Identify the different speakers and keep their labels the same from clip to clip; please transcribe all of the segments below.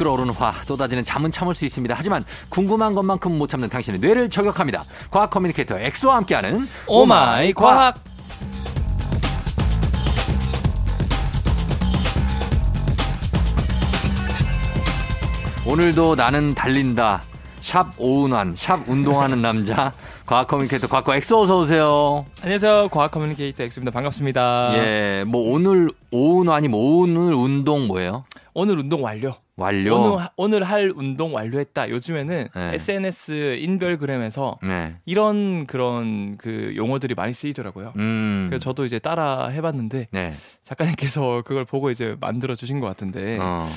Speaker 1: 끓어오르는 화 쏟아지는 잠은 참을 수 있습니다. 하지만 궁금한 것만큼 못 참는 당신의 뇌를 저격합니다. 과학 커뮤니케이터 엑소와 함께하는
Speaker 2: 오마이 과학.
Speaker 1: 오늘도 나는 달린다. 샵 오운완, 샵 운동하는 남자, 과학 커뮤니케이터 과커 엑소 어서 오세요.
Speaker 2: 안녕하세요. 과학 커뮤니케이터 엑소입니다. 반갑습니다.
Speaker 1: 예, 뭐 오늘 오운완이 뭐 오늘 운동 뭐예요?
Speaker 2: 오늘 운동 완료.
Speaker 1: 완료.
Speaker 2: 오늘, 오늘 할 운동 완료했다. 요즘에는
Speaker 1: 네.
Speaker 2: SNS 인별그램에서
Speaker 1: 네.
Speaker 2: 이런 그런 그 용어들이 많이 쓰이더라고요.
Speaker 1: 음.
Speaker 2: 그래서 저도 이제 따라 해봤는데
Speaker 1: 네.
Speaker 2: 작가님께서 그걸 보고 이제 만들어 주신 것 같은데
Speaker 1: 어.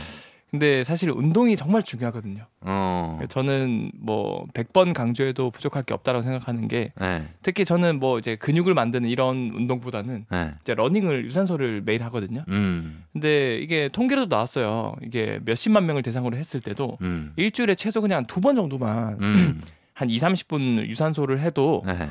Speaker 2: 근데 사실 운동이 정말 중요하거든요.
Speaker 1: 어.
Speaker 2: 저는 뭐 100번 강조해도 부족할 게 없다고 생각하는 게
Speaker 1: 네.
Speaker 2: 특히 저는 뭐 이제 근육을 만드는 이런 운동보다는
Speaker 1: 네.
Speaker 2: 이제 러닝을 유산소를 매일 하거든요.
Speaker 1: 음.
Speaker 2: 근데 이게 통계로도 나왔어요. 이게 몇십만 명을 대상으로 했을 때도
Speaker 1: 음.
Speaker 2: 일주일에 최소 그냥 두 번 정도만
Speaker 1: 음.
Speaker 2: 한 2, 30분 유산소를 해도
Speaker 1: 네.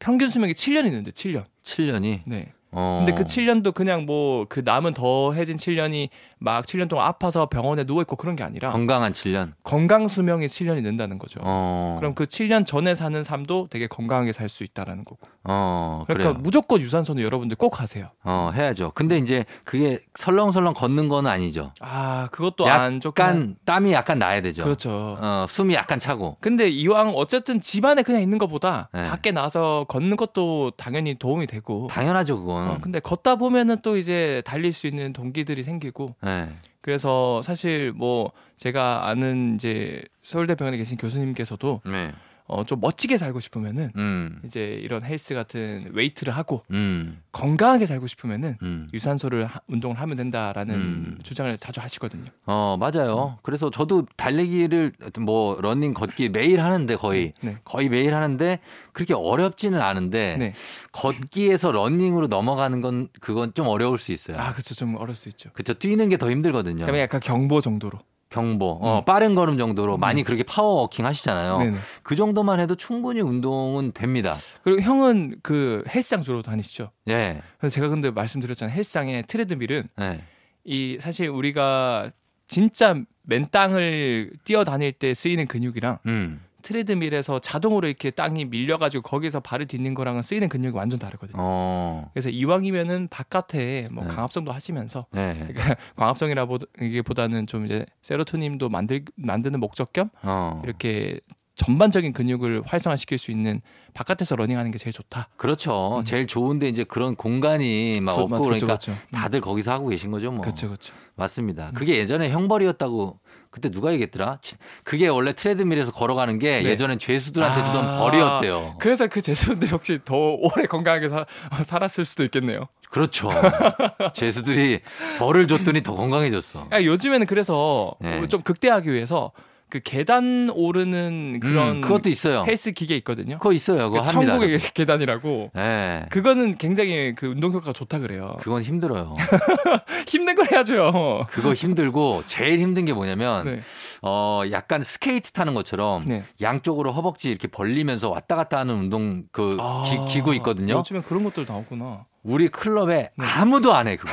Speaker 2: 평균 수명이 7년 있는데 7년.
Speaker 1: 7년이.
Speaker 2: 네.
Speaker 1: 어.
Speaker 2: 근데 그 7년도 그냥 뭐 그 남은 더해진 7년이 막 7년 동안 아파서 병원에 누워 있고 그런 게 아니라
Speaker 1: 건강한 7년.
Speaker 2: 건강 수명이 7년이 는다는 거죠.
Speaker 1: 어.
Speaker 2: 그럼 그 7년 전에 사는 삶도 되게 건강하게 살 수 있다라는 거고.
Speaker 1: 어.
Speaker 2: 그러니까
Speaker 1: 그래요.
Speaker 2: 무조건 유산소는 여러분들 꼭 하세요.
Speaker 1: 어, 해야죠. 근데 이제 그게 설렁설렁 걷는 거는 아니죠.
Speaker 2: 아, 그것도 안 한-
Speaker 1: 약간 땀이 약간 나야 되죠.
Speaker 2: 그렇죠.
Speaker 1: 어, 숨이 약간 차고.
Speaker 2: 근데 이왕 어쨌든 집 안에 그냥 있는 것보다
Speaker 1: 네.
Speaker 2: 밖에 나서 걷는 것도 당연히 도움이 되고.
Speaker 1: 당연하죠, 그건.
Speaker 2: 어, 근데 걷다 보면은 또 이제 달릴 수 있는 동기들이 생기고
Speaker 1: 네.
Speaker 2: 그래서 사실 뭐 제가 아는 이제 서울대병원에 계신 교수님께서도
Speaker 1: 네.
Speaker 2: 어, 좀 멋지게 살고 싶으면은
Speaker 1: 음.
Speaker 2: 이제 이런 헬스 같은 웨이트를 하고
Speaker 1: 음.
Speaker 2: 건강하게 살고 싶으면은
Speaker 1: 음.
Speaker 2: 유산소를 하- 운동을 하면 된다라는
Speaker 1: 음.
Speaker 2: 주장을 자주 하시거든요.
Speaker 1: 어, 맞아요. 그래서 저도 달리기를 뭐 러닝 걷기 매일 하는데 거의
Speaker 2: 네.
Speaker 1: 거의 매일 하는데 그렇게 어렵지는 않은데
Speaker 2: 네.
Speaker 1: 걷기에서 러닝으로 넘어가는 건 그건 좀 어려울 수 있어요.
Speaker 2: 아, 그렇죠. 좀 어려울 수 있죠.
Speaker 1: 그쵸 뛰는 게 더 힘들거든요.
Speaker 2: 그러면 약간 경보 정도로.
Speaker 1: 경보, 어,
Speaker 2: 음.
Speaker 1: 빠른 걸음 정도로 많이 그렇게 파워워킹 하시잖아요.
Speaker 2: 네네.
Speaker 1: 그 정도만 해도 충분히 운동은 됩니다.
Speaker 2: 그리고 형은 그 헬스장 주로 다니시죠?
Speaker 1: 예,
Speaker 2: 그래서 제가 근데 말씀드렸잖아요. 헬스장의 트레드밀은
Speaker 1: 예,
Speaker 2: 이 사실 우리가 진짜 맨 땅을 뛰어다닐 때 쓰이는 근육이랑
Speaker 1: 음,
Speaker 2: 트레드밀에서 자동으로 이렇게 땅이 밀려가지고 거기서 발을 딛는 거랑은 쓰이는 근육이 완전 다르거든요.
Speaker 1: 어,
Speaker 2: 그래서 이왕이면은 바깥에 뭐
Speaker 1: 네.
Speaker 2: 광합성도 하시면서
Speaker 1: 네,
Speaker 2: 그러니까 광합성이라기보다는 좀 이제 세로토닌도 만들 만드는 목적 겸
Speaker 1: 어,
Speaker 2: 이렇게 전반적인 근육을 활성화시킬 수 있는 바깥에서 러닝하는 게 제일 좋다.
Speaker 1: 그렇죠.
Speaker 2: 음.
Speaker 1: 제일 좋은데 이제 그런 공간이 막
Speaker 2: 그-
Speaker 1: 없고
Speaker 2: 맞-
Speaker 1: 그러니까
Speaker 2: 그렇죠, 그렇죠.
Speaker 1: 다들 거기서 하고 계신 거죠, 뭐.
Speaker 2: 그렇죠, 그렇죠.
Speaker 1: 맞습니다. 그게 예전에 형벌이었다고 그때 누가 얘기했더라? 그게 원래 트레드밀에서 걸어가는 게
Speaker 2: 네.
Speaker 1: 예전엔 죄수들한테
Speaker 2: 아.
Speaker 1: 주던 벌이었대요.
Speaker 2: 그래서 그 제수분들이 혹시 더 오래 건강하게 사, 살았을 수도 있겠네요.
Speaker 1: 그렇죠. 죄수들이 벌을 줬더니 더 건강해졌어.
Speaker 2: 아, 요즘에는 그래서
Speaker 1: 네.
Speaker 2: 좀 극대화하기 위해서 그 계단 오르는 그런
Speaker 1: 음, 그것도 있어요.
Speaker 2: 헬스 기계 있거든요.
Speaker 1: 그거 있어요. 그거
Speaker 2: 그
Speaker 1: 합니다.
Speaker 2: 천국의 계단이라고.
Speaker 1: 예.
Speaker 2: 그거는 굉장히 그 운동 효과가 좋다 그래요.
Speaker 1: 그건 힘들어요.
Speaker 2: 힘든 걸 해야죠.
Speaker 1: 그거 힘들고 제일 힘든 게 뭐냐면
Speaker 2: 네.
Speaker 1: 어 약간 스케이트 타는 것처럼
Speaker 2: 네.
Speaker 1: 양쪽으로 허벅지 이렇게 벌리면서 왔다 갔다 하는 운동 그
Speaker 2: 아,
Speaker 1: 기, 구 있거든요.
Speaker 2: 요즘에 그런 것들 나오구나.
Speaker 1: 우리 클럽에
Speaker 2: 네.
Speaker 1: 아무도 안 해 그거.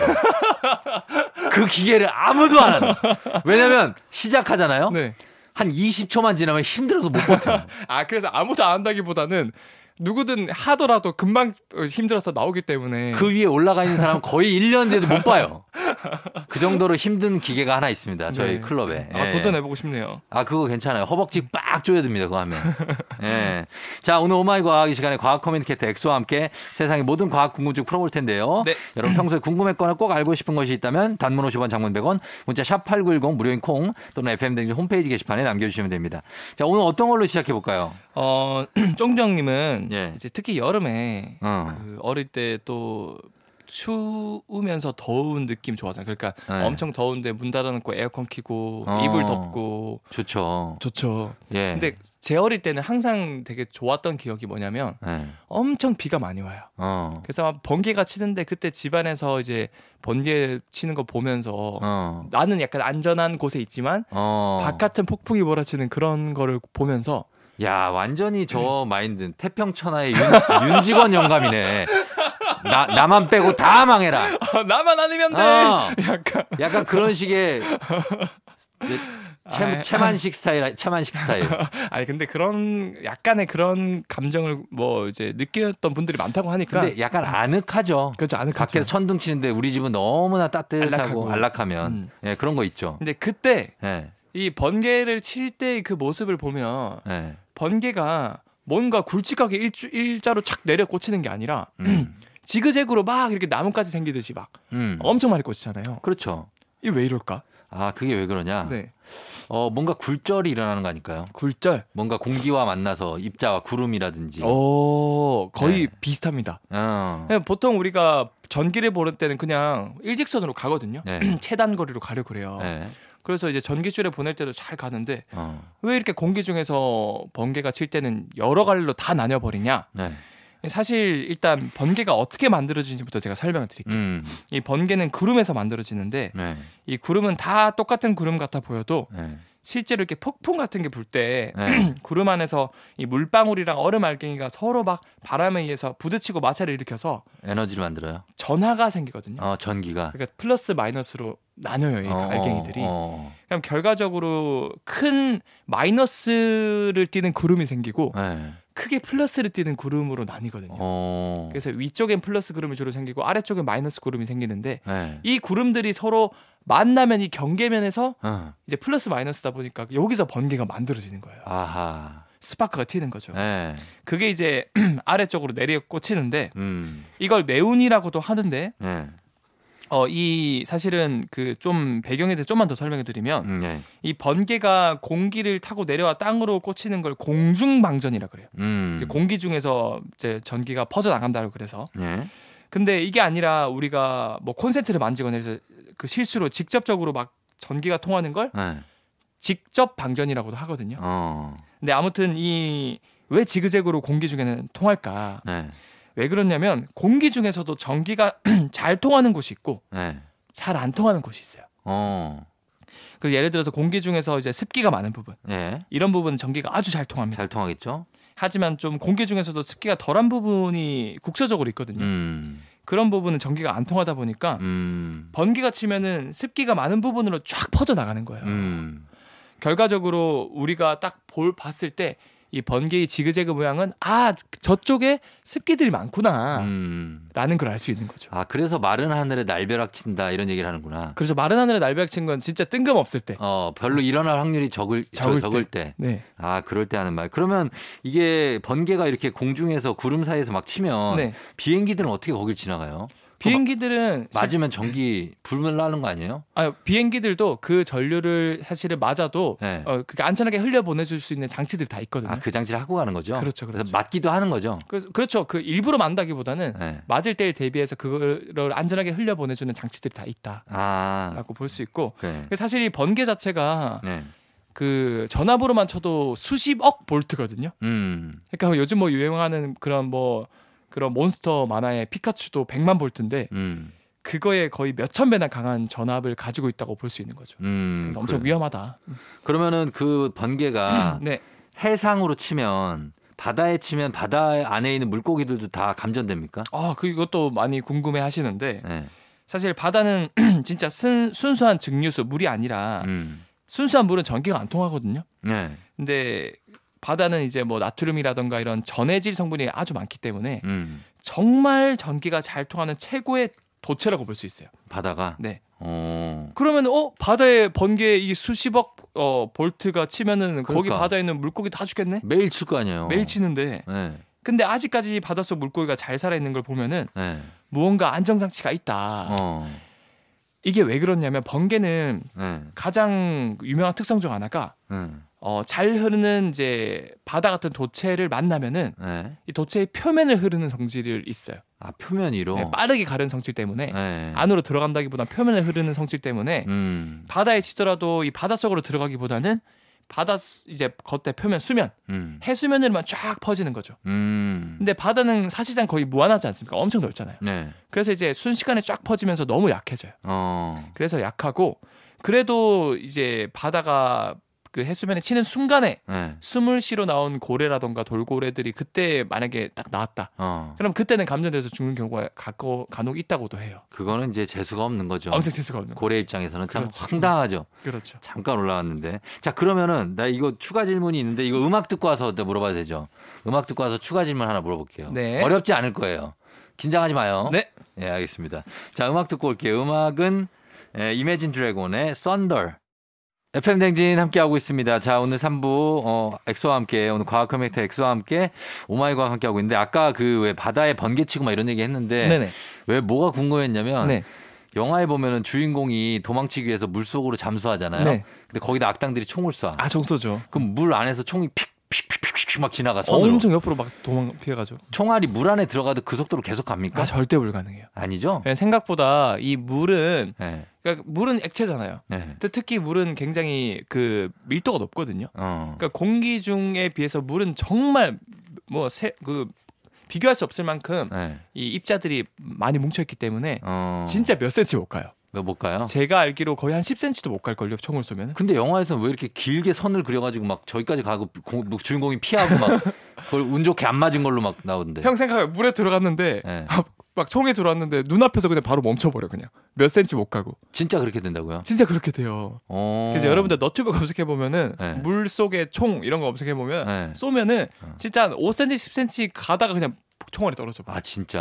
Speaker 1: 그 기계를 아무도 안 하는. 왜냐면 시작하잖아요.
Speaker 2: 네.
Speaker 1: 한 20초만 지나면 힘들어서 못 버텨.
Speaker 2: 아 그래서 아무도 안 한다기보다는 누구든 하더라도 금방 어, 힘들어서 나오기 때문에
Speaker 1: 그 위에 올라가 있는 사람 거의 1년 돼도 못 봐요. 그 정도로 힘든 기계가 하나 있습니다. 저희
Speaker 2: 네.
Speaker 1: 클럽에.
Speaker 2: 아,
Speaker 1: 예.
Speaker 2: 도전해보고 싶네요.
Speaker 1: 아, 그거 괜찮아요. 허벅지 빡 조여야 됩니다. 그거 하면. 예. 자, 오늘 오마이 과학 이 시간에 과학 커뮤니케이터 엑소와 함께 세상의 모든 과학 궁금증 풀어볼 텐데요.
Speaker 2: 네.
Speaker 1: 여러분 평소에 궁금했거나 꼭 알고 싶은 것이 있다면 단문 50원 장문 100원 문자 샵 8910 무료인 콩 또는 FM댕진 홈페이지 게시판에 남겨주시면 됩니다. 자, 오늘 어떤 걸로 시작해 볼까요?
Speaker 2: 어, 쫑정님은
Speaker 1: 예.
Speaker 2: 이제 특히 여름에
Speaker 1: 어.
Speaker 2: 그 어릴 때또 추우면서 더운 느낌 좋아하잖아요. 그러니까
Speaker 1: 네.
Speaker 2: 엄청 더운데 문 닫아놓고 에어컨 켜고
Speaker 1: 어.
Speaker 2: 이불 덮고
Speaker 1: 좋죠.
Speaker 2: 좋죠.
Speaker 1: 예.
Speaker 2: 근데 제 어릴 때는 항상 되게 좋았던 기억이 뭐냐면
Speaker 1: 예.
Speaker 2: 엄청 비가 많이 와요.
Speaker 1: 어.
Speaker 2: 그래서 막 번개가 치는데 그때 집안에서 이제 번개 치는 거 보면서
Speaker 1: 어.
Speaker 2: 나는 약간 안전한 곳에 있지만
Speaker 1: 어.
Speaker 2: 바깥은 폭풍이 몰아치는 그런 거를 보면서
Speaker 1: 야, 완전히 저 마인드 태평천하의 윤, 윤직원 영감이네. 나, 나만 빼고 다 망해라.
Speaker 2: 나만 아니면 돼.
Speaker 1: 어.
Speaker 2: 약간
Speaker 1: 약간 그런 식의 채,
Speaker 2: 아,
Speaker 1: 채만식 스타일, 채만식 스타일.
Speaker 2: 아니 근데 그런 약간의 그런 감정을 뭐 이제 느꼈던 분들이 많다고 하니까
Speaker 1: 근데 약간 아늑하죠.
Speaker 2: 그렇죠 아늑하죠.
Speaker 1: 밖에서 천둥 치는데 우리 집은 너무나 따뜻하고
Speaker 2: 안락하고.
Speaker 1: 안락하면
Speaker 2: 음.
Speaker 1: 예, 그런 거 있죠.
Speaker 2: 근데 그때
Speaker 1: 예.
Speaker 2: 이 번개를 칠 때 그 모습을 보면
Speaker 1: 예.
Speaker 2: 번개가 뭔가 굵직하게 일주, 일자로 착 내려 꽂히는 게 아니라
Speaker 1: 음.
Speaker 2: 지그재그로 막 이렇게 나뭇가지 생기듯이 막
Speaker 1: 음.
Speaker 2: 엄청 많이 꽂히잖아요.
Speaker 1: 그렇죠.
Speaker 2: 이왜 이럴까?
Speaker 1: 아, 그게 왜 그러냐?
Speaker 2: 네.
Speaker 1: 어, 뭔가 굴절이 일어나는 거 아닐까요?
Speaker 2: 굴절.
Speaker 1: 뭔가 공기와 만나서 입자와 구름이라든지.
Speaker 2: 오, 거의
Speaker 1: 네.
Speaker 2: 비슷합니다.
Speaker 1: 어.
Speaker 2: 그냥 보통 우리가 전기를 보는 때는 그냥 일직선으로 가거든요.
Speaker 1: 네.
Speaker 2: 최단 거리로 가려 그래요.
Speaker 1: 네.
Speaker 2: 그래서 이제 전기줄에 보낼 때도 잘 가는데
Speaker 1: 어.
Speaker 2: 왜 이렇게 공기 중에서 번개가 칠 때는 여러 갈래로 다 나뉘어 버리냐?
Speaker 1: 네.
Speaker 2: 사실 일단 번개가 어떻게 만들어지는지부터 제가 설명을 드릴게요.
Speaker 1: 음.
Speaker 2: 이 번개는 구름에서 만들어지는데
Speaker 1: 네.
Speaker 2: 이 구름은 다 똑같은 구름 같아 보여도
Speaker 1: 네.
Speaker 2: 실제로 이렇게 폭풍 같은 게 불때
Speaker 1: 네.
Speaker 2: 구름 안에서 이 물방울이랑 얼음 알갱이가 서로 막 바람에 의해서 부딪히고 마찰을 일으켜서
Speaker 1: 에너지를 만들어요.
Speaker 2: 전하가 생기거든요.
Speaker 1: 어, 전기가.
Speaker 2: 그러니까 플러스 마이너스로 나눠요, 이
Speaker 1: 어,
Speaker 2: 알갱이들이.
Speaker 1: 어,
Speaker 2: 그럼 결과적으로 큰 마이너스를 띠는 구름이 생기고
Speaker 1: 어. 네.
Speaker 2: 크게 플러스를 띠는 구름으로 나뉘거든요.
Speaker 1: 어.
Speaker 2: 그래서 위쪽엔 플러스 구름이 주로 생기고 아래쪽엔 마이너스 구름이 생기는데
Speaker 1: 네.
Speaker 2: 이 구름들이 서로 만나면 이 경계면에서
Speaker 1: 어.
Speaker 2: 이제 플러스 마이너스다 보니까 여기서 번개가 만들어지는 거예요.
Speaker 1: 아하.
Speaker 2: 스파크가 튀는 거죠.
Speaker 1: 네.
Speaker 2: 그게 이제 아래쪽으로 내려 꽂히는데
Speaker 1: 음.
Speaker 2: 이걸 네운이라고도 하는데
Speaker 1: 네.
Speaker 2: 어 이 사실은 그 좀 배경에 대해서 좀만 더 설명해 드리면
Speaker 1: 음, 네.
Speaker 2: 이 번개가 공기를 타고 내려와 땅으로 꽂히는 걸 공중방전이라 그래요.
Speaker 1: 음.
Speaker 2: 공기 중에서 이제 전기가 퍼져 나간다고 그래서
Speaker 1: 네.
Speaker 2: 근데 이게 아니라 우리가 뭐 콘센트를 만지거나 해서 그 실수로 직접적으로 막 전기가 통하는 걸
Speaker 1: 네.
Speaker 2: 직접 방전이라고도 하거든요.
Speaker 1: 어.
Speaker 2: 근데 아무튼 이 왜 지그재그로 공기 중에는 통할까?
Speaker 1: 네.
Speaker 2: 왜 그러냐면 공기 중에서도 전기가 잘 통하는 곳이 있고
Speaker 1: 네.
Speaker 2: 잘안 통하는 곳이 있어요.
Speaker 1: 어.
Speaker 2: 그리고 예를 들어서 공기 중에서 이제 습기가 많은 부분
Speaker 1: 네.
Speaker 2: 이런 부분은 전기가 아주 잘 통합니다.
Speaker 1: 잘 통하겠죠?
Speaker 2: 하지만 좀 공기 중에서도 습기가 덜한 부분이 국소적으로 있거든요.
Speaker 1: 음.
Speaker 2: 그런 부분은 전기가 안 통하다 보니까
Speaker 1: 음.
Speaker 2: 번개가 치면은 습기가 많은 부분으로 쫙 퍼져 나가는 거예요.
Speaker 1: 음.
Speaker 2: 결과적으로 우리가 딱 볼 봤을 때 이 번개의 지그재그 모양은 아 저쪽에 습기들이 많구나라는
Speaker 1: 음.
Speaker 2: 걸 알 수 있는 거죠.
Speaker 1: 아, 그래서 마른 하늘에 날벼락 친다 이런 얘기를 하는구나.
Speaker 2: 그래서 마른 하늘에 날벼락 친 건 진짜 뜬금없을 때.
Speaker 1: 어, 별로 일어날 확률이 적을
Speaker 2: 적을
Speaker 1: 적을,
Speaker 2: 때.
Speaker 1: 때.
Speaker 2: 네.
Speaker 1: 아, 그럴 때 하는 말. 그러면 이게 번개가 이렇게 공중에서 구름 사이에서 막 치면
Speaker 2: 네.
Speaker 1: 비행기들은 어떻게 거길 지나가요?
Speaker 2: 비행기들은
Speaker 1: 맞으면 전기 불면 나는 거 아니에요?
Speaker 2: 아, 비행기들도 그 전류를 사실은 맞아도
Speaker 1: 네.
Speaker 2: 어, 그렇게 안전하게 흘려 보내줄 수 있는 장치들이 다 있거든요.
Speaker 1: 아, 그 장치를 하고 가는 거죠?
Speaker 2: 그렇죠,
Speaker 1: 그래서
Speaker 2: 그렇죠.
Speaker 1: 맞기도 하는 거죠?
Speaker 2: 그래서 그렇죠. 그 일부러 만다기보다는
Speaker 1: 네.
Speaker 2: 맞을 때를 대비해서 그거를 안전하게 흘려 보내주는 장치들이 다 있다라고
Speaker 1: 아,
Speaker 2: 볼수 있고
Speaker 1: 그래.
Speaker 2: 사실 이 번개 자체가
Speaker 1: 네.
Speaker 2: 그 전압으로만 쳐도 수십억 볼트거든요.
Speaker 1: 음.
Speaker 2: 그러니까 요즘 뭐 유행하는 그런 뭐 그런 몬스터 만화의 피카츄도 100만 볼트인데
Speaker 1: 음.
Speaker 2: 그거에 거의 몇천 배나 강한 전압을 가지고 있다고 볼 수 있는 거죠.
Speaker 1: 음.
Speaker 2: 엄청
Speaker 1: 그래.
Speaker 2: 위험하다.
Speaker 1: 그러면은 그 번개가
Speaker 2: 네.
Speaker 1: 해상으로 치면 바다에 치면 바다 안에 있는 물고기들도 다 감전됩니까?
Speaker 2: 아, 그 이것도 많이 궁금해 하시는데
Speaker 1: 네.
Speaker 2: 사실 바다는 진짜 순, 순수한 증류수 물이 아니라
Speaker 1: 음.
Speaker 2: 순수한 물은 전기가 안 통하거든요.
Speaker 1: 네.
Speaker 2: 근데 바다는 이제 뭐 나트륨이라던가 이런 전해질 성분이 아주 많기 때문에
Speaker 1: 음.
Speaker 2: 정말 전기가 잘 통하는 최고의 도체라고 볼 수 있어요.
Speaker 1: 바다가
Speaker 2: 네.
Speaker 1: 어.
Speaker 2: 그러면 어 바다에 번개 이 수십억 어 볼트가 치면은 거기
Speaker 1: 그러니까.
Speaker 2: 바다에 있는 물고기 다 죽겠네.
Speaker 1: 매일 칠 거 아니에요.
Speaker 2: 매일 치는데
Speaker 1: 네.
Speaker 2: 근데 아직까지 바닷속 물고기가 잘 살아 있는 걸 보면은
Speaker 1: 네.
Speaker 2: 무언가 안정 장치가 있다.
Speaker 1: 어.
Speaker 2: 이게 왜 그렇냐면 번개는
Speaker 1: 네.
Speaker 2: 가장 유명한 특성 중 하나가
Speaker 1: 네.
Speaker 2: 어, 잘 흐르는 이제 바다 같은 도체를 만나면은
Speaker 1: 네.
Speaker 2: 이 도체의 표면을 흐르는 성질이 있어요.
Speaker 1: 아 표면 위로.
Speaker 2: 네, 빠르게 가는 성질 때문에
Speaker 1: 네.
Speaker 2: 안으로 들어간다기보다 표면을 흐르는 성질 때문에
Speaker 1: 음.
Speaker 2: 바다에 치더라도 이 바다 속으로 들어가기보다는 바다 수- 이제 겉에 표면 수면
Speaker 1: 음.
Speaker 2: 해수면으로만 쫙 퍼지는 거죠.
Speaker 1: 음.
Speaker 2: 근데 바다는 사실상 거의 무한하지 않습니까? 엄청 넓잖아요.
Speaker 1: 네.
Speaker 2: 그래서 이제 순식간에 쫙 퍼지면서 너무 약해져요.
Speaker 1: 어.
Speaker 2: 그래서 약하고 그래도 이제 바다가 그 해수면에 치는 순간에
Speaker 1: 네.
Speaker 2: 숨을 쉬러 나온 고래라던가 돌고래들이 그때 만약에 딱 나왔다.
Speaker 1: 어.
Speaker 2: 그럼 그때는 감전돼서 죽는 경우가 가끔 간혹 있다고도 해요.
Speaker 1: 그거는 이제 재수가 없는 거죠.
Speaker 2: 엄청 재수가 없는 거죠.
Speaker 1: 고래 입장에서는 참
Speaker 2: 그렇죠.
Speaker 1: 황당하죠.
Speaker 2: 그렇죠.
Speaker 1: 잠깐 올라왔는데. 자, 그러면은 나 이거 추가 질문이 있는데 이거 음악 듣고 와서 또 물어봐도 되죠. 음악 듣고 와서 추가 질문 하나 물어볼게요.
Speaker 2: 네.
Speaker 1: 어렵지 않을 거예요. 긴장하지 마요.
Speaker 2: 네.
Speaker 1: 예, 알겠습니다. 자, 음악 듣고 올게요. 음악은 예, 이매진 드래곤의 Thunder. FM 댕진 함께하고 있습니다. 자, 오늘 3부, 어, 엑소와 함께, 오늘 과학 커넥터 엑소와 함께 오마이 과학 함께하고 있는데, 아까 그 왜 바다에 번개 치고 막 이런 얘기 했는데,
Speaker 2: 네네.
Speaker 1: 왜 뭐가 궁금했냐면,
Speaker 2: 네.
Speaker 1: 영화에 보면은 주인공이 도망치기 위해서 물 속으로 잠수하잖아요.
Speaker 2: 네.
Speaker 1: 근데 거기다 악당들이 총을 쏴.
Speaker 2: 아 정소죠.
Speaker 1: 그럼 물 안에서 총이 픽 픽픽픽픽 막 지나가 손으로.
Speaker 2: 엄청 옆으로 막 도망 피해가죠.
Speaker 1: 총알이 물 안에 들어가도 그 속도로 계속 갑니까?
Speaker 2: 아 절대 불가능해요.
Speaker 1: 아니죠?
Speaker 2: 예, 생각보다 이 물은
Speaker 1: 네.
Speaker 2: 그러니까 물은 액체잖아요.
Speaker 1: 네.
Speaker 2: 특히 물은 굉장히 그 밀도가 높거든요.
Speaker 1: 어.
Speaker 2: 그러니까 공기 중에 비해서 물은 정말 뭐그 비교할 수 없을 만큼
Speaker 1: 네.
Speaker 2: 이 입자들이 많이 뭉쳐 있기 때문에
Speaker 1: 어.
Speaker 2: 진짜 몇 센치 못 가요.
Speaker 1: 왜못 가요?
Speaker 2: 제가 알기로 거의 한 10cm도 못 갈 걸요. 총을 쏘면.
Speaker 1: 근데 영화에서는 왜 이렇게 길게 선을 그려가지고 막 저기까지 가고 공- 뭐 주인공이 피하고 막 그걸 운 좋게 안 맞은 걸로 막 나오던데.
Speaker 2: 형 생각해 물에 들어갔는데
Speaker 1: 네.
Speaker 2: 막 총에 들어왔는데 눈앞에서 그냥 바로 멈춰버려 그냥 몇 센치 못 가고
Speaker 1: 진짜 그렇게 된다고요?
Speaker 2: 진짜 그렇게 돼요.
Speaker 1: 어.
Speaker 2: 그래서 여러분들 너튜브 검색해 보면은
Speaker 1: 네.
Speaker 2: 물 속에 총 이런 거 검색해 보면
Speaker 1: 네.
Speaker 2: 쏘면은
Speaker 1: 어.
Speaker 2: 진짜 한 5cm 10cm 가다가 그냥 총알이 떨어져. 봐.
Speaker 1: 아 진짜.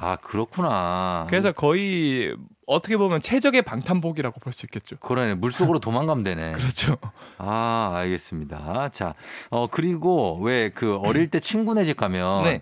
Speaker 1: 아 그렇구나.
Speaker 2: 그래서 거의 어떻게 보면 최적의 방탄복이라고 볼 수 있겠죠.
Speaker 1: 그러네 물 속으로 도망가면 되네.
Speaker 2: 그렇죠.
Speaker 1: 아 알겠습니다. 자, 어 그리고 왜 그 어릴 때 친구네 집 가면
Speaker 2: 네.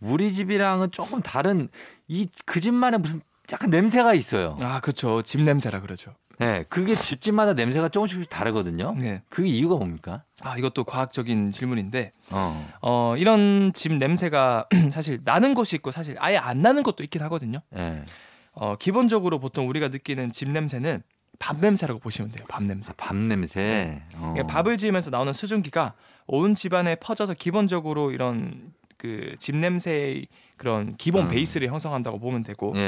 Speaker 1: 우리 집이랑은 조금 다른 이 그 집만의 무슨 약간 냄새가 있어요.
Speaker 2: 아, 그렇죠. 집 냄새라 그러죠.
Speaker 1: 네, 그게 집집마다 냄새가 조금씩 다르거든요.
Speaker 2: 네.
Speaker 1: 그게 이유가 뭡니까?
Speaker 2: 아, 이것도 과학적인 질문인데
Speaker 1: 어,
Speaker 2: 어, 이런 집 냄새가 사실 나는 곳이 있고 사실 아예 안 나는 곳도 있긴 하거든요.
Speaker 1: 네.
Speaker 2: 어, 기본적으로 보통 우리가 느끼는 집 냄새는 밥 냄새라고 보시면 돼요. 밥 냄새.
Speaker 1: 밥 냄새. 어.
Speaker 2: 그러니까 밥을 지으면서 나오는 수증기가 온 집안에 퍼져서 기본적으로 이런 그 집 냄새의 그런 기본
Speaker 1: 음.
Speaker 2: 베이스를 형성한다고 보면 되고
Speaker 1: 예,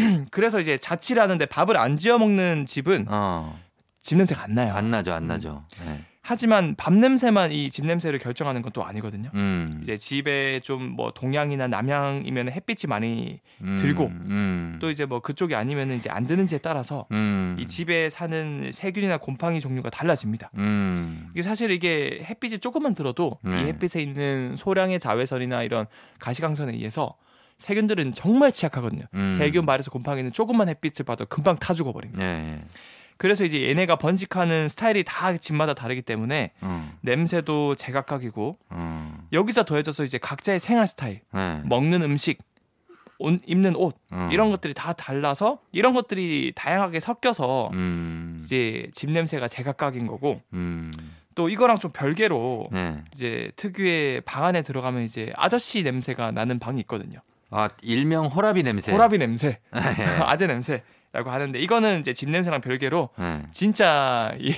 Speaker 1: 예.
Speaker 2: 그래서 이제 자취를 하는데 밥을 안 지어 먹는 집은
Speaker 1: 어,
Speaker 2: 집 냄새가 안 나요.
Speaker 1: 안 나죠, 안 나죠. 네.
Speaker 2: 하지만 밥 냄새만 이 집 냄새를 결정하는 건 또 아니거든요.
Speaker 1: 음,
Speaker 2: 이제 집에 좀 뭐 동양이나 남양이면 햇빛이 많이
Speaker 1: 음,
Speaker 2: 들고
Speaker 1: 음,
Speaker 2: 또 이제 뭐 그쪽이 아니면은 이제 안 드는지에 따라서
Speaker 1: 음,
Speaker 2: 이 집에 사는 세균이나 곰팡이 종류가 달라집니다.
Speaker 1: 음,
Speaker 2: 이게 사실 이게 햇빛이 조금만 들어도
Speaker 1: 네.
Speaker 2: 이 햇빛에 있는 소량의 자외선이나 이런 가시광선에 의해서 세균들은 정말 취약하거든요.
Speaker 1: 음.
Speaker 2: 세균 말에서 곰팡이는 조금만 햇빛을 봐도 금방 타 죽어버립니다.
Speaker 1: 예, 예.
Speaker 2: 그래서 이제 얘네가 번식하는 스타일이 다 집마다 다르기 때문에
Speaker 1: 음,
Speaker 2: 냄새도 제각각이고
Speaker 1: 음,
Speaker 2: 여기서 더해져서 이제 각자의 생활 스타일,
Speaker 1: 네.
Speaker 2: 먹는 음식, 옷, 입는 옷
Speaker 1: 음.
Speaker 2: 이런 것들이 다 달라서 이런 것들이 다양하게 섞여서
Speaker 1: 음,
Speaker 2: 이제 집 냄새가 제각각인 거고
Speaker 1: 음,
Speaker 2: 또 이거랑 좀 별개로
Speaker 1: 네.
Speaker 2: 이제 특유의 방 안에 들어가면 이제 아저씨 냄새가 나는 방이 있거든요.
Speaker 1: 아 일명 호라비 냄새.
Speaker 2: 호라비 냄새,
Speaker 1: 예.
Speaker 2: 아재 냄새 라고 하는데 이거는 이제 집 냄새랑 별개로
Speaker 1: 예.
Speaker 2: 진짜 이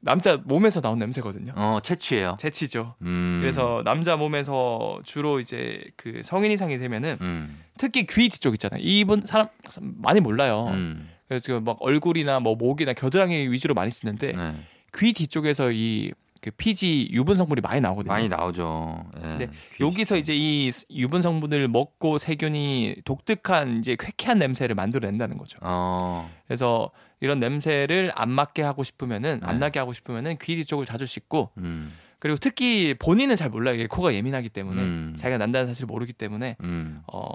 Speaker 2: 남자 몸에서 나온 냄새거든요.
Speaker 1: 어 채취예요.
Speaker 2: 재치죠.
Speaker 1: 음.
Speaker 2: 그래서 남자 몸에서 주로 이제 그 성인 이상이 되면은
Speaker 1: 음,
Speaker 2: 특히 귀 뒤쪽 있잖아요. 이분 사람 많이 몰라요.
Speaker 1: 음,
Speaker 2: 그래서 지금 막 얼굴이나 뭐 목이나 겨드랑이 위주로 많이 쓰는데
Speaker 1: 네.
Speaker 2: 귀 뒤쪽에서 이 그 피지 유분 성분이 많이 나오거든요.
Speaker 1: 많이 나오죠. 예.
Speaker 2: 네.
Speaker 1: 귀-
Speaker 2: 여기서 이제 이 유분 성분을 먹고 세균이 독특한 이제 쾌쾌한 냄새를 만들어낸다는 거죠.
Speaker 1: 어,
Speaker 2: 그래서 이런 냄새를 안 맡게 하고 싶으면은 안
Speaker 1: 네.
Speaker 2: 나게 하고 싶으면은 귀 뒤쪽을 자주 씻고
Speaker 1: 음,
Speaker 2: 그리고 특히 본인은 잘 몰라요. 이게 코가 예민하기 때문에
Speaker 1: 음.
Speaker 2: 자기가 난다는 사실을 모르기 때문에
Speaker 1: 음,
Speaker 2: 어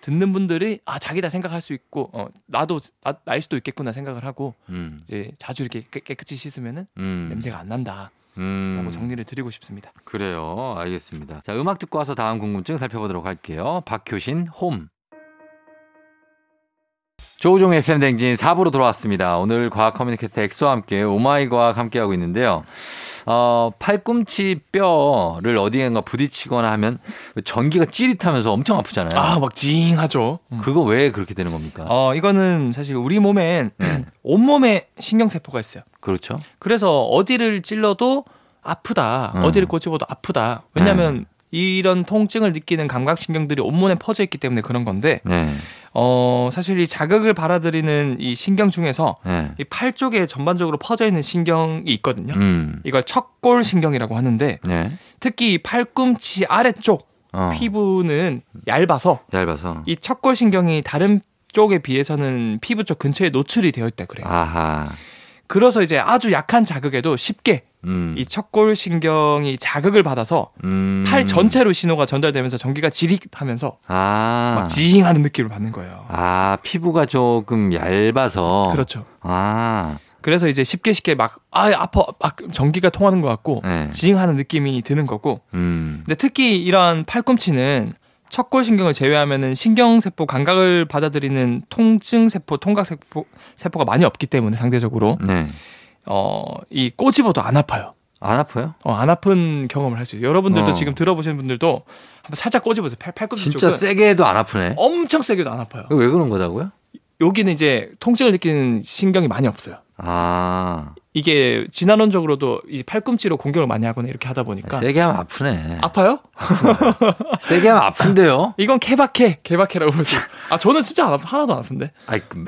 Speaker 2: 듣는 분들이 아 자기다 생각할 수 있고 어 나도 나, 날 수도 있겠구나 생각을 하고
Speaker 1: 음,
Speaker 2: 이제 자주 이렇게 깨, 깨끗이 씻으면은
Speaker 1: 음.
Speaker 2: 냄새가 안 난다 라고
Speaker 1: 음.
Speaker 2: 정리를 드리고 싶습니다.
Speaker 1: 그래요. 알겠습니다. 자, 음악 듣고 와서 다음 궁금증 살펴보도록 할게요. 박효신 홈. 조우종 FM 댕진 4부로 돌아왔습니다. 오늘 과학 커뮤니케이터 엑소와 함께 오마이 과학 함께하고 있는데요. 어, 팔꿈치 뼈를 어디엔가 부딪히거나 하면 전기가 찌릿하면서 엄청 아프잖아요.
Speaker 2: 아 막 징하죠.
Speaker 1: 그거 왜 그렇게 되는 겁니까?
Speaker 2: 어 이거는 사실 우리 몸엔
Speaker 1: 네.
Speaker 2: 온몸에 신경세포가 있어요.
Speaker 1: 그렇죠.
Speaker 2: 그래서 어디를 찔러도 아프다.
Speaker 1: 음.
Speaker 2: 어디를 꼬집어도 아프다. 왜냐하면 이런 통증을 느끼는 감각신경들이 온몸에 퍼져 있기 때문에 그런 건데
Speaker 1: 네.
Speaker 2: 어 사실 이 자극을 받아들이는 이 신경 중에서
Speaker 1: 네.
Speaker 2: 이팔 쪽에 전반적으로 퍼져 있는 신경이 있거든요.
Speaker 1: 음.
Speaker 2: 이걸 척골 신경이라고 하는데
Speaker 1: 네.
Speaker 2: 특히 이 팔꿈치 아래쪽
Speaker 1: 어.
Speaker 2: 피부는 얇아서
Speaker 1: 얇아서.
Speaker 2: 이 척골 신경이 다른 쪽에 비해서는 피부 쪽 근처에 노출이 되어 있다 그래요.
Speaker 1: 아하.
Speaker 2: 그래서 이제 아주 약한 자극에도 쉽게
Speaker 1: 음.
Speaker 2: 이 척골 신경이 자극을 받아서
Speaker 1: 음.
Speaker 2: 팔 전체로 신호가 전달되면서 전기가 지릭하면서
Speaker 1: 아.
Speaker 2: 막 지잉하는 느낌을 받는 거예요.
Speaker 1: 아, 피부가 조금 얇아서.
Speaker 2: 그렇죠.
Speaker 1: 아.
Speaker 2: 그래서 이제 쉽게 쉽게 막 아, 아파 막 전기가 통하는 것 같고
Speaker 1: 네.
Speaker 2: 지잉하는 느낌이 드는 거고.
Speaker 1: 음.
Speaker 2: 근데 특히 이러한 팔꿈치는 척골 신경을 제외하면은 신경 세포 감각을 받아들이는 통증 세포, 통각 세포 세포가 많이 없기 때문에 상대적으로
Speaker 1: 네.
Speaker 2: 어이 꼬집어도 안 아파요.
Speaker 1: 안 아파요?
Speaker 2: 어, 안 아픈 경험을 할 수 있어요. 여러분들도
Speaker 1: 어.
Speaker 2: 지금 들어보시는 분들도 한번 살짝 꼬집어보세요. 팔, 팔꿈치
Speaker 1: 진짜
Speaker 2: 쪽은
Speaker 1: 세게 해도 안 아프네.
Speaker 2: 엄청 세게도 안 아파요.
Speaker 1: 왜 그런 거다고요?
Speaker 2: 여기는 이제 통증을 느끼는 신경이 많이 없어요.
Speaker 1: 아.
Speaker 2: 이게 진화론적으로도 이 팔꿈치로 공격을 많이 하거나 이렇게 하다 보니까
Speaker 1: 세게 하면 아프네.
Speaker 2: 아파요?
Speaker 1: 세게 하면 아픈데요?
Speaker 2: 이건 케바케, 케바케라고 볼수. 아 저는 진짜 안 아프, 하나도 안 아픈데.
Speaker 1: 아이, 그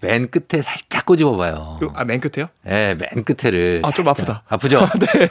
Speaker 1: 맨, 맨 끝에 살짝 꼬집어봐요.
Speaker 2: 요- 아, 맨 끝에요?
Speaker 1: 예, 맨 끝에를.
Speaker 2: 아, 좀
Speaker 1: 살짝.
Speaker 2: 아프다.
Speaker 1: 아프죠? 네.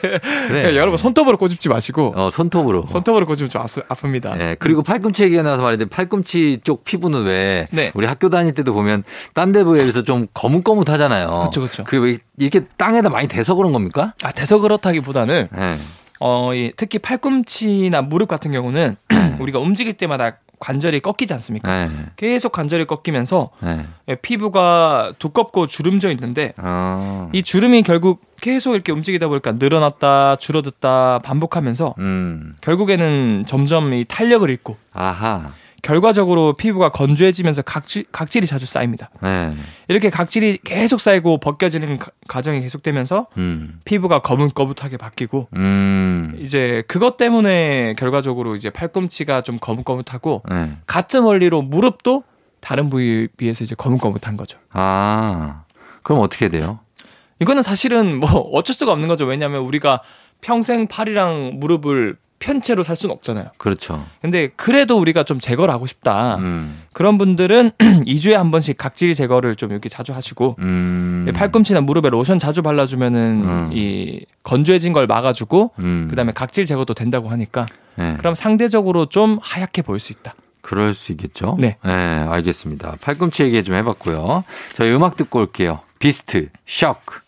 Speaker 1: 그래.
Speaker 2: 여러분 손톱으로 꼬집지 마시고
Speaker 1: 어, 손톱으로.
Speaker 2: 손톱으로 꼬집으면 좀 아스, 아픕니다.
Speaker 1: 예, 그리고 팔꿈치 얘기가 나와서 말인데 팔꿈치 쪽 피부는 왜
Speaker 2: 네.
Speaker 1: 우리 학교 다닐 때도 보면 딴데 비해서 좀 거뭇거뭇하잖아요.
Speaker 2: 그쵸, 그쵸.
Speaker 1: 그왜 이렇게 땅에다 많이 대서 그런 겁니까?
Speaker 2: 아 돼서 그렇다기보다는
Speaker 1: 예.
Speaker 2: 어, 이 특히 팔꿈치나 무릎 같은 경우는 우리가 움직일 때마다 관절이 꺾이지 않습니까?
Speaker 1: 예.
Speaker 2: 계속 관절이 꺾이면서
Speaker 1: 예.
Speaker 2: 예, 피부가 두껍고 주름져 있는데
Speaker 1: 어.
Speaker 2: 이 주름이 결국 계속 이렇게 움직이다 보니까 늘어났다 줄어들다 반복하면서
Speaker 1: 음.
Speaker 2: 결국에는 점점 이 탄력을 잃고
Speaker 1: 아하.
Speaker 2: 결과적으로 피부가 건조해지면서 각질, 각질이 자주 쌓입니다.
Speaker 1: 예.
Speaker 2: 이렇게 각질이 계속 쌓이고 벗겨지는 가- 과정이 계속되면서
Speaker 1: 음.
Speaker 2: 피부가 거뭇거뭇하게 바뀌고
Speaker 1: 음.
Speaker 2: 이제 그것 때문에 결과적으로 이제 팔꿈치가 좀 거뭇거뭇하고
Speaker 1: 예.
Speaker 2: 같은 원리로 무릎도 다른 부위에 비해서 이제 거뭇거뭇한 거죠.
Speaker 1: 아. 그럼 어떻게 돼요?
Speaker 2: 이거는 사실은 뭐 어쩔 수가 없는 거죠. 왜냐하면 우리가 평생 팔이랑 무릎을 편 채로 살 수는 없잖아요.
Speaker 1: 그렇죠.
Speaker 2: 근데 그래도 우리가 좀 제거를 하고 싶다.
Speaker 1: 음.
Speaker 2: 그런 분들은 2주에 한 번씩 각질 제거를 좀 이렇게 자주 하시고
Speaker 1: 음.
Speaker 2: 이 팔꿈치나 무릎에 로션 자주 발라주면은
Speaker 1: 음.
Speaker 2: 이 건조해진 걸 막아주고
Speaker 1: 음.
Speaker 2: 그다음에 각질 제거도 된다고 하니까
Speaker 1: 예.
Speaker 2: 그럼 상대적으로 좀 하얗게 보일 수 있다.
Speaker 1: 그럴 수 있겠죠.
Speaker 2: 네.
Speaker 1: 알겠습니다. 팔꿈치 얘기 좀 해봤고요. 저희 음악 듣고 올게요. 비스트, 쇼크.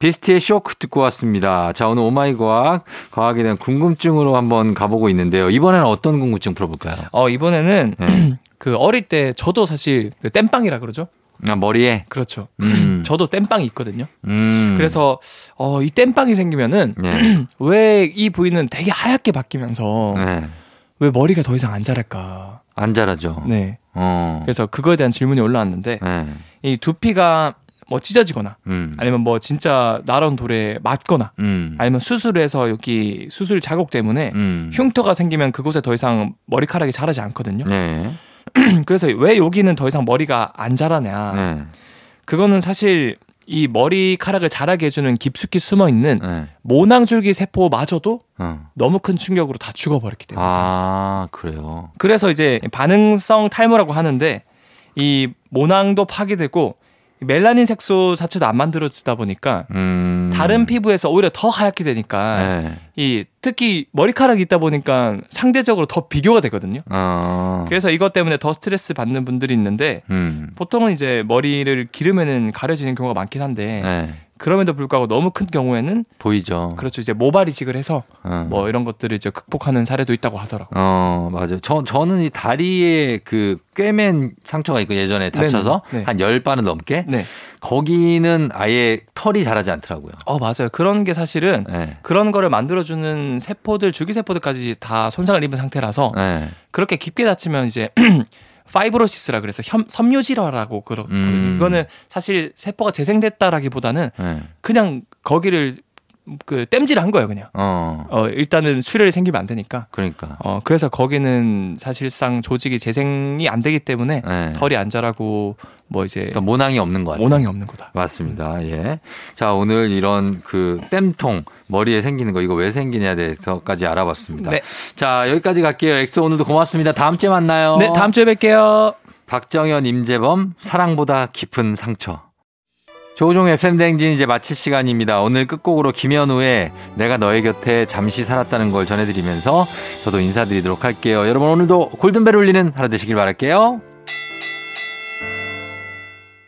Speaker 1: 비스트의 쇼크 듣고 왔습니다. 자, 오늘 오마이 과학, 과학에 대한 궁금증으로 한번 가보고 있는데요. 이번에는 어떤 궁금증 풀어볼까요?
Speaker 2: 어 이번에는
Speaker 1: 네.
Speaker 2: 그 어릴 때 저도 사실 그 땜빵이라 그러죠.
Speaker 1: 아, 머리에?
Speaker 2: 그렇죠.
Speaker 1: 음.
Speaker 2: 저도 땜빵이 있거든요.
Speaker 1: 음.
Speaker 2: 그래서 어, 이 땜빵이 생기면은
Speaker 1: 네.
Speaker 2: 왜이 부위는 되게 하얗게 바뀌면서
Speaker 1: 네.
Speaker 2: 왜 머리가 더 이상 안 자랄까?
Speaker 1: 안 자라죠.
Speaker 2: 네.
Speaker 1: 어.
Speaker 2: 그래서 그거에 대한 질문이 올라왔는데
Speaker 1: 네.
Speaker 2: 이 두피가 뭐 찢어지거나
Speaker 1: 음.
Speaker 2: 아니면 뭐 진짜 나런 돌에 맞거나
Speaker 1: 음.
Speaker 2: 아니면 수술을 해서 여기 수술 자국 때문에
Speaker 1: 음.
Speaker 2: 흉터가 생기면 그곳에 더 이상 머리카락이 자라지 않거든요.
Speaker 1: 네.
Speaker 2: 그래서 왜 여기는 더 이상 머리가 안 자라냐?
Speaker 1: 네.
Speaker 2: 그거는 사실 이 머리카락을 자라게 해주는 깊숙이 숨어 있는
Speaker 1: 네.
Speaker 2: 모낭줄기 세포마저도
Speaker 1: 어.
Speaker 2: 너무 큰 충격으로 다 죽어버렸기 때문에.
Speaker 1: 아, 그래요.
Speaker 2: 그래서 이제 반응성 탈모라고 하는데 이 모낭도 파괴되고 멜라닌 색소 자체도 안 만들어지다 보니까
Speaker 1: 음.
Speaker 2: 다른 피부에서 오히려 더 하얗게 되니까
Speaker 1: 네.
Speaker 2: 이 특히 머리카락이 있다 보니까 상대적으로 더 비교가 되거든요.
Speaker 1: 어.
Speaker 2: 그래서 이것 때문에 더 스트레스 받는 분들이 있는데
Speaker 1: 음.
Speaker 2: 보통은 이제 머리를 기르면은 가려지는 경우가 많긴 한데
Speaker 1: 네.
Speaker 2: 그럼에도 불구하고 너무 큰 경우에는
Speaker 1: 보이죠.
Speaker 2: 그렇죠 이제 모발 이식을 해서
Speaker 1: 어.
Speaker 2: 뭐 이런 것들을 이제 극복하는 사례도 있다고 하더라고. 요
Speaker 1: 어, 맞아요. 저, 저는 이 다리에 그 꿰맨 상처가 있고 예전에 다쳐서.
Speaker 2: 네.
Speaker 1: 한 열 바늘 넘게
Speaker 2: 네.
Speaker 1: 거기는 아예 털이 자라지 않더라고요.
Speaker 2: 어 맞아요. 그런 게 사실은
Speaker 1: 네.
Speaker 2: 그런 거를 만들어 주는 세포들 줄기세포들까지 다 손상을 입은 상태라서
Speaker 1: 네.
Speaker 2: 그렇게 깊게 다치면 이제 fibrosis라 그래서 혐, 섬유질화라고 그러거든요.
Speaker 1: 음.
Speaker 2: 이거는 사실 세포가 재생됐다라기보다는
Speaker 1: 네.
Speaker 2: 그냥 거기를 그 땜질한 거예요, 그냥.
Speaker 1: 어.
Speaker 2: 어, 일단은 출혈이 생기면 안 되니까.
Speaker 1: 그러니까.
Speaker 2: 어, 그래서 거기는 사실상 조직이 재생이 안 되기 때문에
Speaker 1: 네.
Speaker 2: 털이 안 자라고 뭐 이제
Speaker 1: 그러니까 모낭이 없는 것 같아요.
Speaker 2: 모낭이 없는 거다.
Speaker 1: 맞습니다. 예. 자, 오늘 이런 그 땜통 머리에 생기는 거 이거 왜 생기냐에 대해서까지 알아봤습니다.
Speaker 2: 네.
Speaker 1: 자, 여기까지 갈게요. 엑소 오늘도 고맙습니다. 다음 주에 만나요.
Speaker 2: 네, 다음 주에 뵐게요.
Speaker 1: 박정현, 임재범, 사랑보다 깊은 상처. 조종의 FM대행진 이제 마칠 시간입니다. 오늘 끝곡으로 김현우의 내가 너의 곁에 잠시 살았다는 걸 전해드리면서 저도 인사드리도록 할게요. 여러분 오늘도 골든벨 울리는 하루 되시길 바랄게요.